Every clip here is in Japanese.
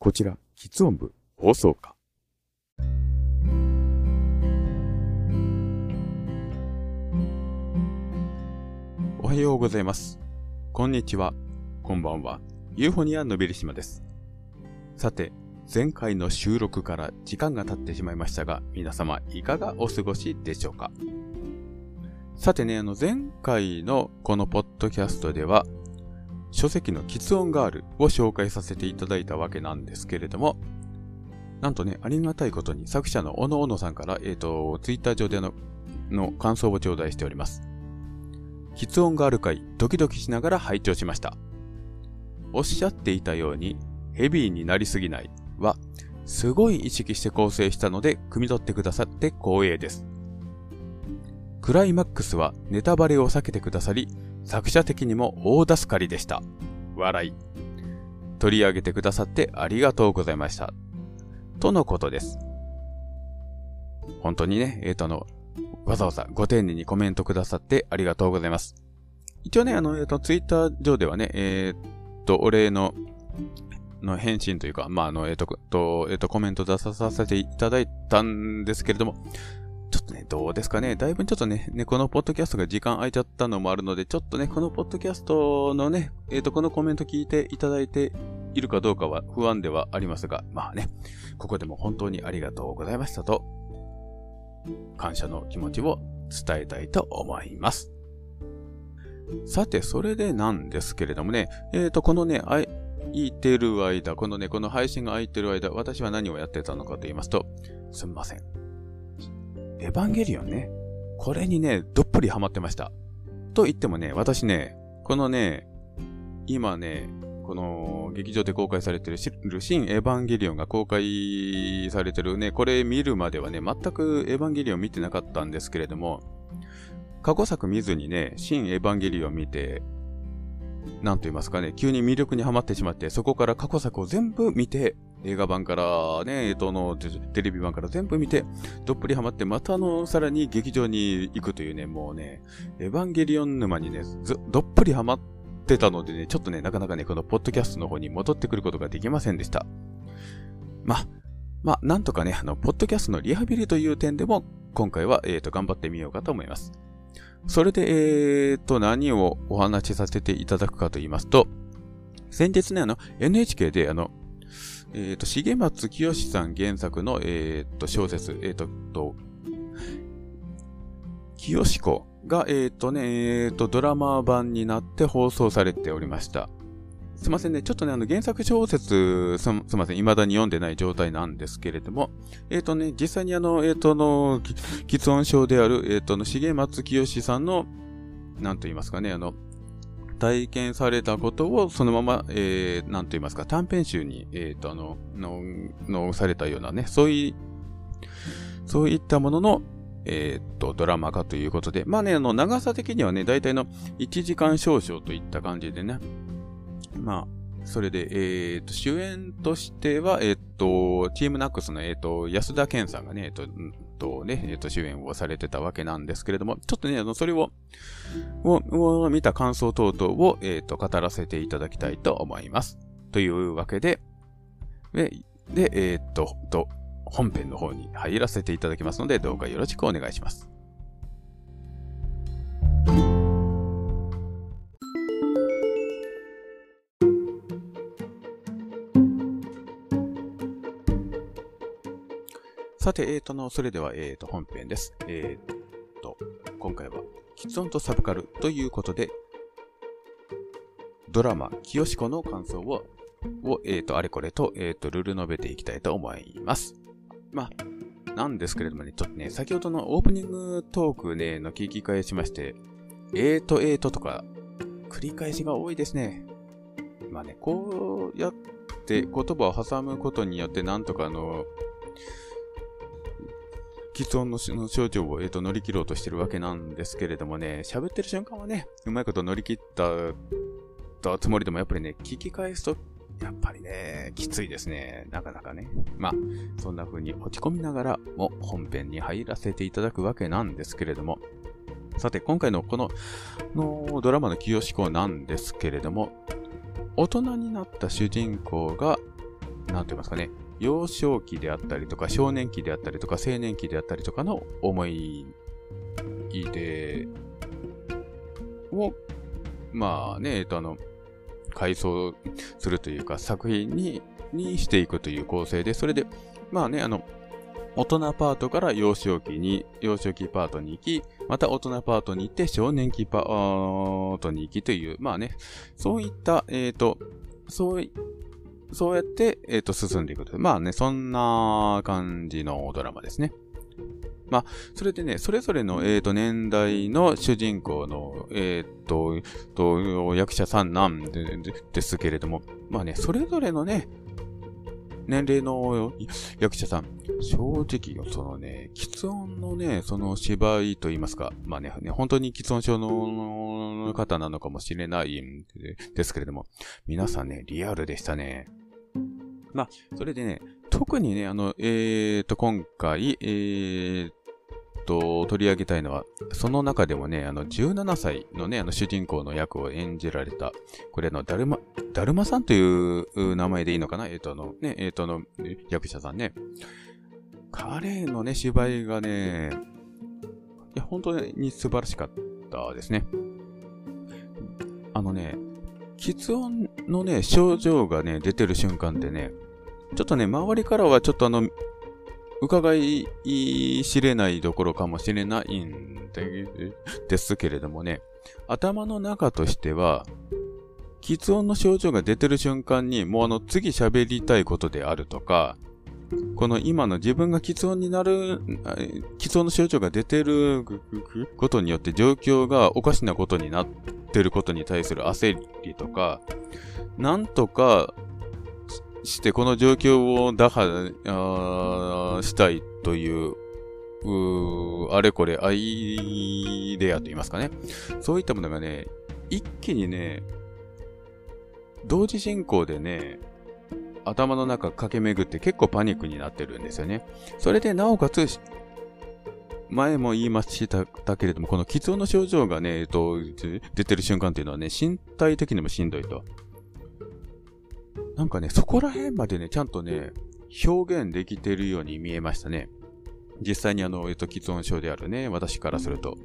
こちら、喫音部放送課。おはようございます。こんにちは。こんばんは。ユーフォニアのびりしまです。さて、前回の収録から時間が経ってしまいましたが、皆様いかがお過ごしでしょうか？さてね、あの前回のこのポッドキャストでは、書籍の喫音ガールを紹介させていただいたわけなんですけれども、なんとね、ありがたいことに作者の小野小野さんから、えっ、ー、と、ツイッター上でのの感想を頂戴しております。喫音ガール会、ドキドキしながら拝聴しました。おっしゃっていたように、ヘビーになりすぎないは、すごい意識して構成したので、汲み取ってくださって光栄です。クライマックスはネタバレを避けてくださり、作者的にも大助かりでした。笑い。取り上げてくださってありがとうございました。とのことです。本当にね、えっ、ー、とあの、わざわざご丁寧にコメントくださってありがとうございます。一応ね、あの、えっ、ー、と、ツイッター上ではね、えっ、と、お礼の、の返信というか、まあ、あの、えっ、と、えっ、と、コメント出させていただいたんですけれども、ちょっとね、どうですかね。だいぶちょっとね、ね、このポッドキャストが時間空いちゃったのもあるので、ちょっとね、このポッドキャストのね、えっ、ー、と、このコメント聞いていただいているかどうかは不安ではありますが、まあね、ここでも本当にありがとうございましたと、感謝の気持ちを伝えたいと思います。さて、それでなんですけれどもね、えっ、ー、と、このね、空いてる間、このね、この配信が空いてる間、私は何をやってたのかと言いますと、すみません。エヴァンゲリオンね。これにね、どっぷりハマってました。と言ってもね、私ね、このね、今ね、この劇場で公開されてる新エヴァンゲリオンが公開されてるね、これ見るまではね、全くエヴァンゲリオン見てなかったんですけれども、過去作見ずにね、新エヴァンゲリオン見て、なんと言いますかね、急に魅力にはまってしまって、そこから過去作を全部見て、映画版からね、えっとの、テレビ版から全部見て、どっぷりハマって、またあの、さらに劇場に行くというね、もうね、エヴァンゲリオン沼にね、どっぷりハマってたのでね、ちょっとね、なかなかね、このポッドキャストの方に戻ってくることができませんでした。ま、まあ、なんとかね、あの、ポッドキャストのリハビリという点でも、今回は、えっ、ー、と、頑張ってみようかと思います。それで、えっ、ー、と、何をお話しさせていただくかと言いますと、先日ね、あの、NHK で、あの、えっ、ー、と、重松清さん原作の、えっ、ー、と、小説、えっ、ー、と、と、清子が、えっ、とね、えっ、と、ドラマ版になって放送されておりました。すいませんね。ちょっとね、あの、原作小説、す、すいません。未だに読んでない状態なんですけれども、えっ、ー、とね、実際にあの、えっ、ー、との、喫音症である、えっ、ー、との、重松清さんの、なんと言いますかね、あの、体験されたことをそのまま、えー、なんと言いますか、短編集に、えっ、ー、と、あの、の、のされたようなね、そういそういったものの、えっ、ー、と、ドラマ化ということで、まあね、あの、長さ的にはね、大体の1時間少々といった感じでね、まあ、それで、えっ、ー、と、主演としては、えっ、ー、と、チームナックスの、えっ、ー、と、安田健さんがね、えっ、と、とね、えっ、と、主演をされてたわけなんですけれども、ちょっとね、あの、それを、を、を見た感想等々を、えっ、と、語らせていただきたいと思います。というわけで、で、でえっ、と、と、本編の方に入らせていただきますので、どうかよろしくお願いします。さて、えーとの、それでは、えーと、本編です。えーと、今回は、喫音とサブカルということで、ドラマ、清子の感想を、を、えーと、あれこれと、えーと、ルール述べていきたいと思います。まあ、なんですけれどもね、ちょっとね、先ほどのオープニングトークね、の聞き返しまして、えーと、えーととか、繰り返しが多いですね。まあね、こうやって言葉を挟むことによってなんとかあの、喫音の症状を、えー、と乗り切ろうとしてるわけなんですけれどもね、喋ってる瞬間はね、うまいこと乗り切ったつもりでもやっぱりね、聞き返すと、やっぱりね、きついですね。なかなかね。まあ、そんな風に落ち込みながらも本編に入らせていただくわけなんですけれども、さて、今回のこののドラマの起用思考なんですけれども、大人になった主人公がなんて言いますかね、幼少期であったりとか、少年期であったりとか、青年期であったりとかの思い出を、まあね、えっとあの、回想するというか、作品に、にしていくという構成で、それで、まあね、あの、大人パートから幼少期に、幼少期パートに行き、また大人パートに行って少年期パートに行きという、まあね、そういった、えっ、ー、と、そうい、そうやって、えっ、ー、と、進んでいくと。まあね、そんな感じのドラマですね。まあ、それでね、それぞれの、えっ、ー、と、年代の主人公の、えっ、と、と、役者さんなんでですけれども、まあね、それぞれのね、年齢の役者さん、正直、そのね、喫音のね、その芝居と言いますか、まあね、本当に喫音症の方なのかもしれないんですけれども、皆さんね、リアルでしたね。まあ、それでね、特にね、あの、えーと、今回、えーと、取り上げたいのは、その中でもね、あの、17歳のね、あの、主人公の役を演じられた、これの、だるま、だるまさんという名前でいいのかな？えっ、ー、と、の、ね、えっ、ー、と、の、役者さんね。彼のね、芝居がね、いや、本当に素晴らしかったですね。あのね、喫音のね、症状がね、出てる瞬間ってね、ちょっとね、周りからはちょっとあの、伺い知れないどころかもしれないんですけれどもね、頭の中としては、喫音の症状が出てる瞬間に、もうあの次喋りたいことであるとか、この今の自分が喫音になる、喫音の症状が出てることによって状況がおかしなことになってることに対する焦りとか、なんとかしてこの状況を打破したいという、うあれこれアイデアと言いますかね。そういったものがね、一気にね、同時進行でね、頭の中駆け巡って結構パニックになってるんですよね。それでなおかつ、前も言いましたけれども、この喫音の症状がね、えっと、出てる瞬間っていうのはね、身体的にもしんどいと。なんかね、そこら辺までね、ちゃんとね、表現できてるように見えましたね。実際にあの、えっと、既存症であるね、私からすると。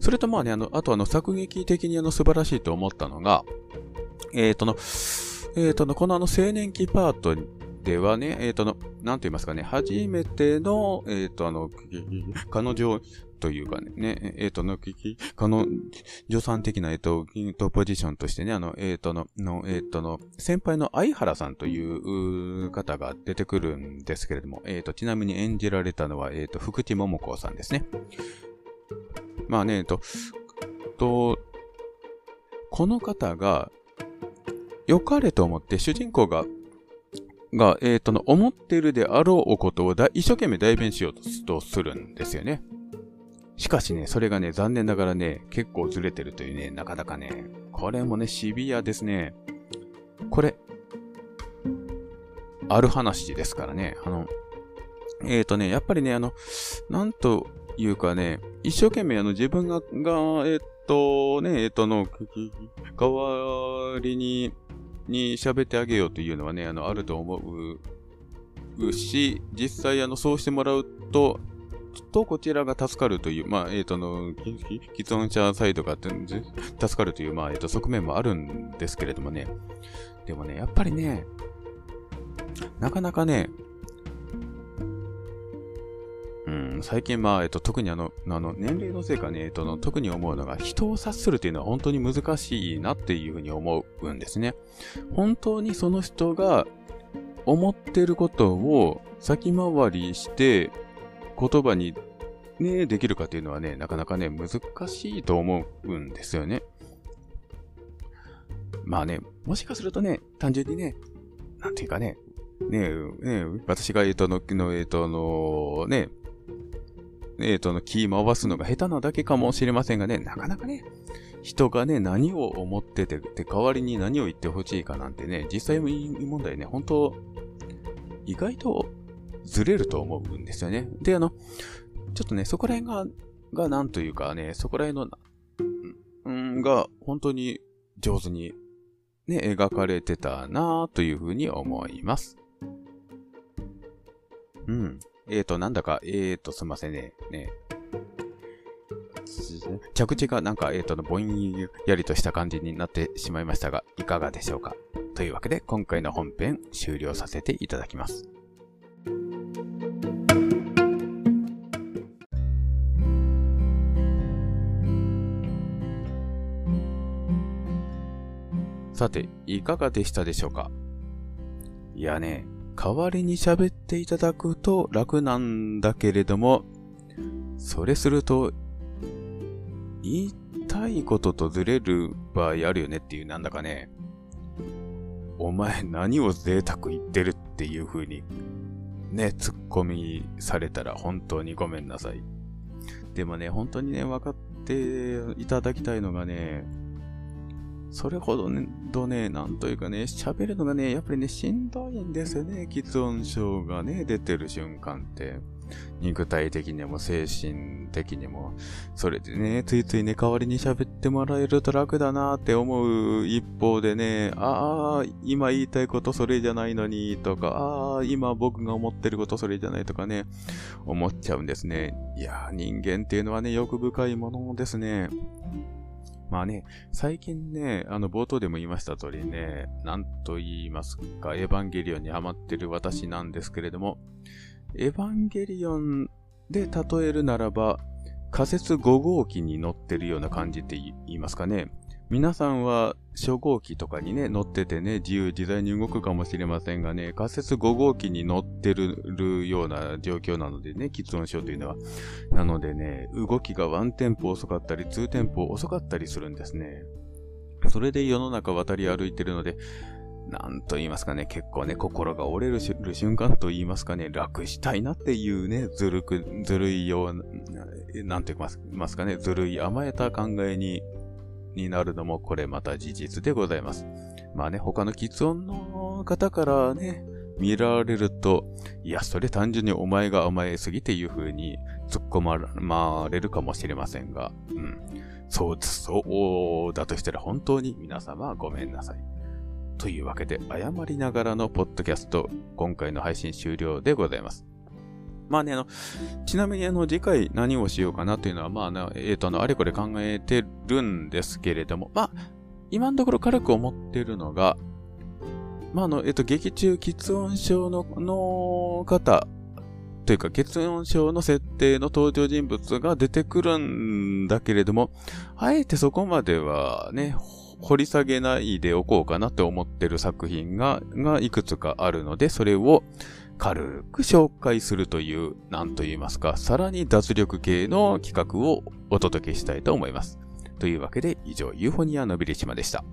それとまあね、あの、あとあの、作劇的にあの、素晴らしいと思ったのが、えっ、ー、との、えっ、ー、との、このあの、青年期パートではね、えっ、ー、との、なんと言いますかね、初めての、えっ、とあの、彼女というかね、ねえっ、ー、と、の、この、助産的な、えっ、ー、と、ポジションとしてね、あの、えっ、との、の、えっ、との、先輩の相原さんという方が出てくるんですけれども、えっ、と、ちなみに演じられたのは、えっ、と、福地桃子さんですね。まあね、えっ、と、と、この方が、良かれと思って主人公がが、えっ、ー、との、思ってるであろうおことを一生懸命代弁しようとするんですよね。しかしね、それがね、残念ながらね、結構ずれてるというね、なかなかね、これもね、シビアですね。これ、ある話ですからね、あの、えっ、ー、とね、やっぱりね、あの、なんというかね、一生懸命あの自分が、が、えっ、ー、とね、えっ、ー、との、代わりに、に喋ってあげようというのはね、あの、あると思うし、実際あの、そうしてもらうと、とこちらが助かるという、まあ、えっ、ー、と、の、既存者サイドが助かるという、まあ、えっ、ー、と、側面もあるんですけれどもね。でもね、やっぱりね、なかなかね、最近、まあ、えっと、特にあの、あの、年齢のせいかね、えっと、特に思うのが、人を察するっていうのは本当に難しいなっていうふうに思うんですね。本当にその人が思っていることを先回りして、言葉にね、できるかっていうのはね、なかなかね、難しいと思うんですよね。まあね、もしかするとね、単純にね、なんていうかね、ねね私が、えっと、の、えっと、の、ね、えっと、の、気回すのが下手なだけかもしれませんがね、なかなかね、人がね、何を思ってて、で、代わりに何を言ってほしいかなんてね、実際問題ね、本当意外とずれると思うんですよね。で、あの、ちょっとね、そこら辺が、がなんというかね、そこら辺の、うん、が本当に上手にね、描かれてたなというふうに思います。うん。えーと、なんだか、えーと、すいませんね。ね。着地がなんか、えーと、ぼんやりとした感じになってしまいましたが、いかがでしょうか？というわけで、今回の本編終了させていただきます。さて、いかがでしたでしょうか？いやね、代わりに喋っていただくと楽なんだけれども、それすると、言いたいこととずれる場合あるよねっていう、なんだかね、お前何を贅沢言ってるっていう風に、ね、突っ込みされたら本当にごめんなさい。でもね、本当にね、分かっていただきたいのがね、それほどね、どね、なんというかね、喋るのがね、やっぱりね、しんどいんですよね。喫音症がね、出てる瞬間って。肉体的にも精神的にも。それでね、ついついね、代わりに喋ってもらえると楽だなって思う一方でね、ああ、今言いたいことそれじゃないのに、とか、ああ、今僕が思ってることそれじゃないとかね、思っちゃうんですね。いやー、人間っていうのはね、欲深いものですね。まあね、最近ね、あの冒頭でも言いました通りね、なんと言いますか、エヴァンゲリオンにハマってる私なんですけれども、エヴァンゲリオンで例えるならば、仮説5号機に乗ってるような感じって言いますかね。皆さんは初号機とかにね、乗っててね、自由自在に動くかもしれませんがね、仮説5号機に乗ってるような状況なのでね、喫音症というのは。なのでね、動きがワンテンポ遅かったり、ツーテンポ遅かったりするんですね。それで世の中渡り歩いてるので、なんと言いますかね、結構ね、心が折れる瞬間と言いますかね、楽したいなっていうね、ずるく、ずるいような、なんて言いますかね、ずるい甘えた考えにになるのもこれまた事実でございます。まあね、他の喫音の方からね、見られると、いや、それ単純にお前が甘えすぎていう風に突っ込まれるかもしれませんが、うん。そう、そうだとしたら本当に皆様ごめんなさい。というわけで、謝りながらのポッドキャスト、今回の配信終了でございます。まあね、あの、ちなみにあの、次回何をしようかなというのは、まあね、えっ、ー、と、あの、あれこれ考えてるんですけれども、まあ、今のところ軽く思ってるのが、まあ、あの、えっ、ー、と、劇中、喫音症の、の方、というか、喫音症の設定の登場人物が出てくるんだけれども、あえてそこまではね、掘り下げないでおこうかなって思ってる作品が、がいくつかあるので、それを、軽く紹介するという、なんと言いますか、さらに脱力系の企画をお届けしたいと思います。というわけで、以上、ユーフォニアのビレ島でした。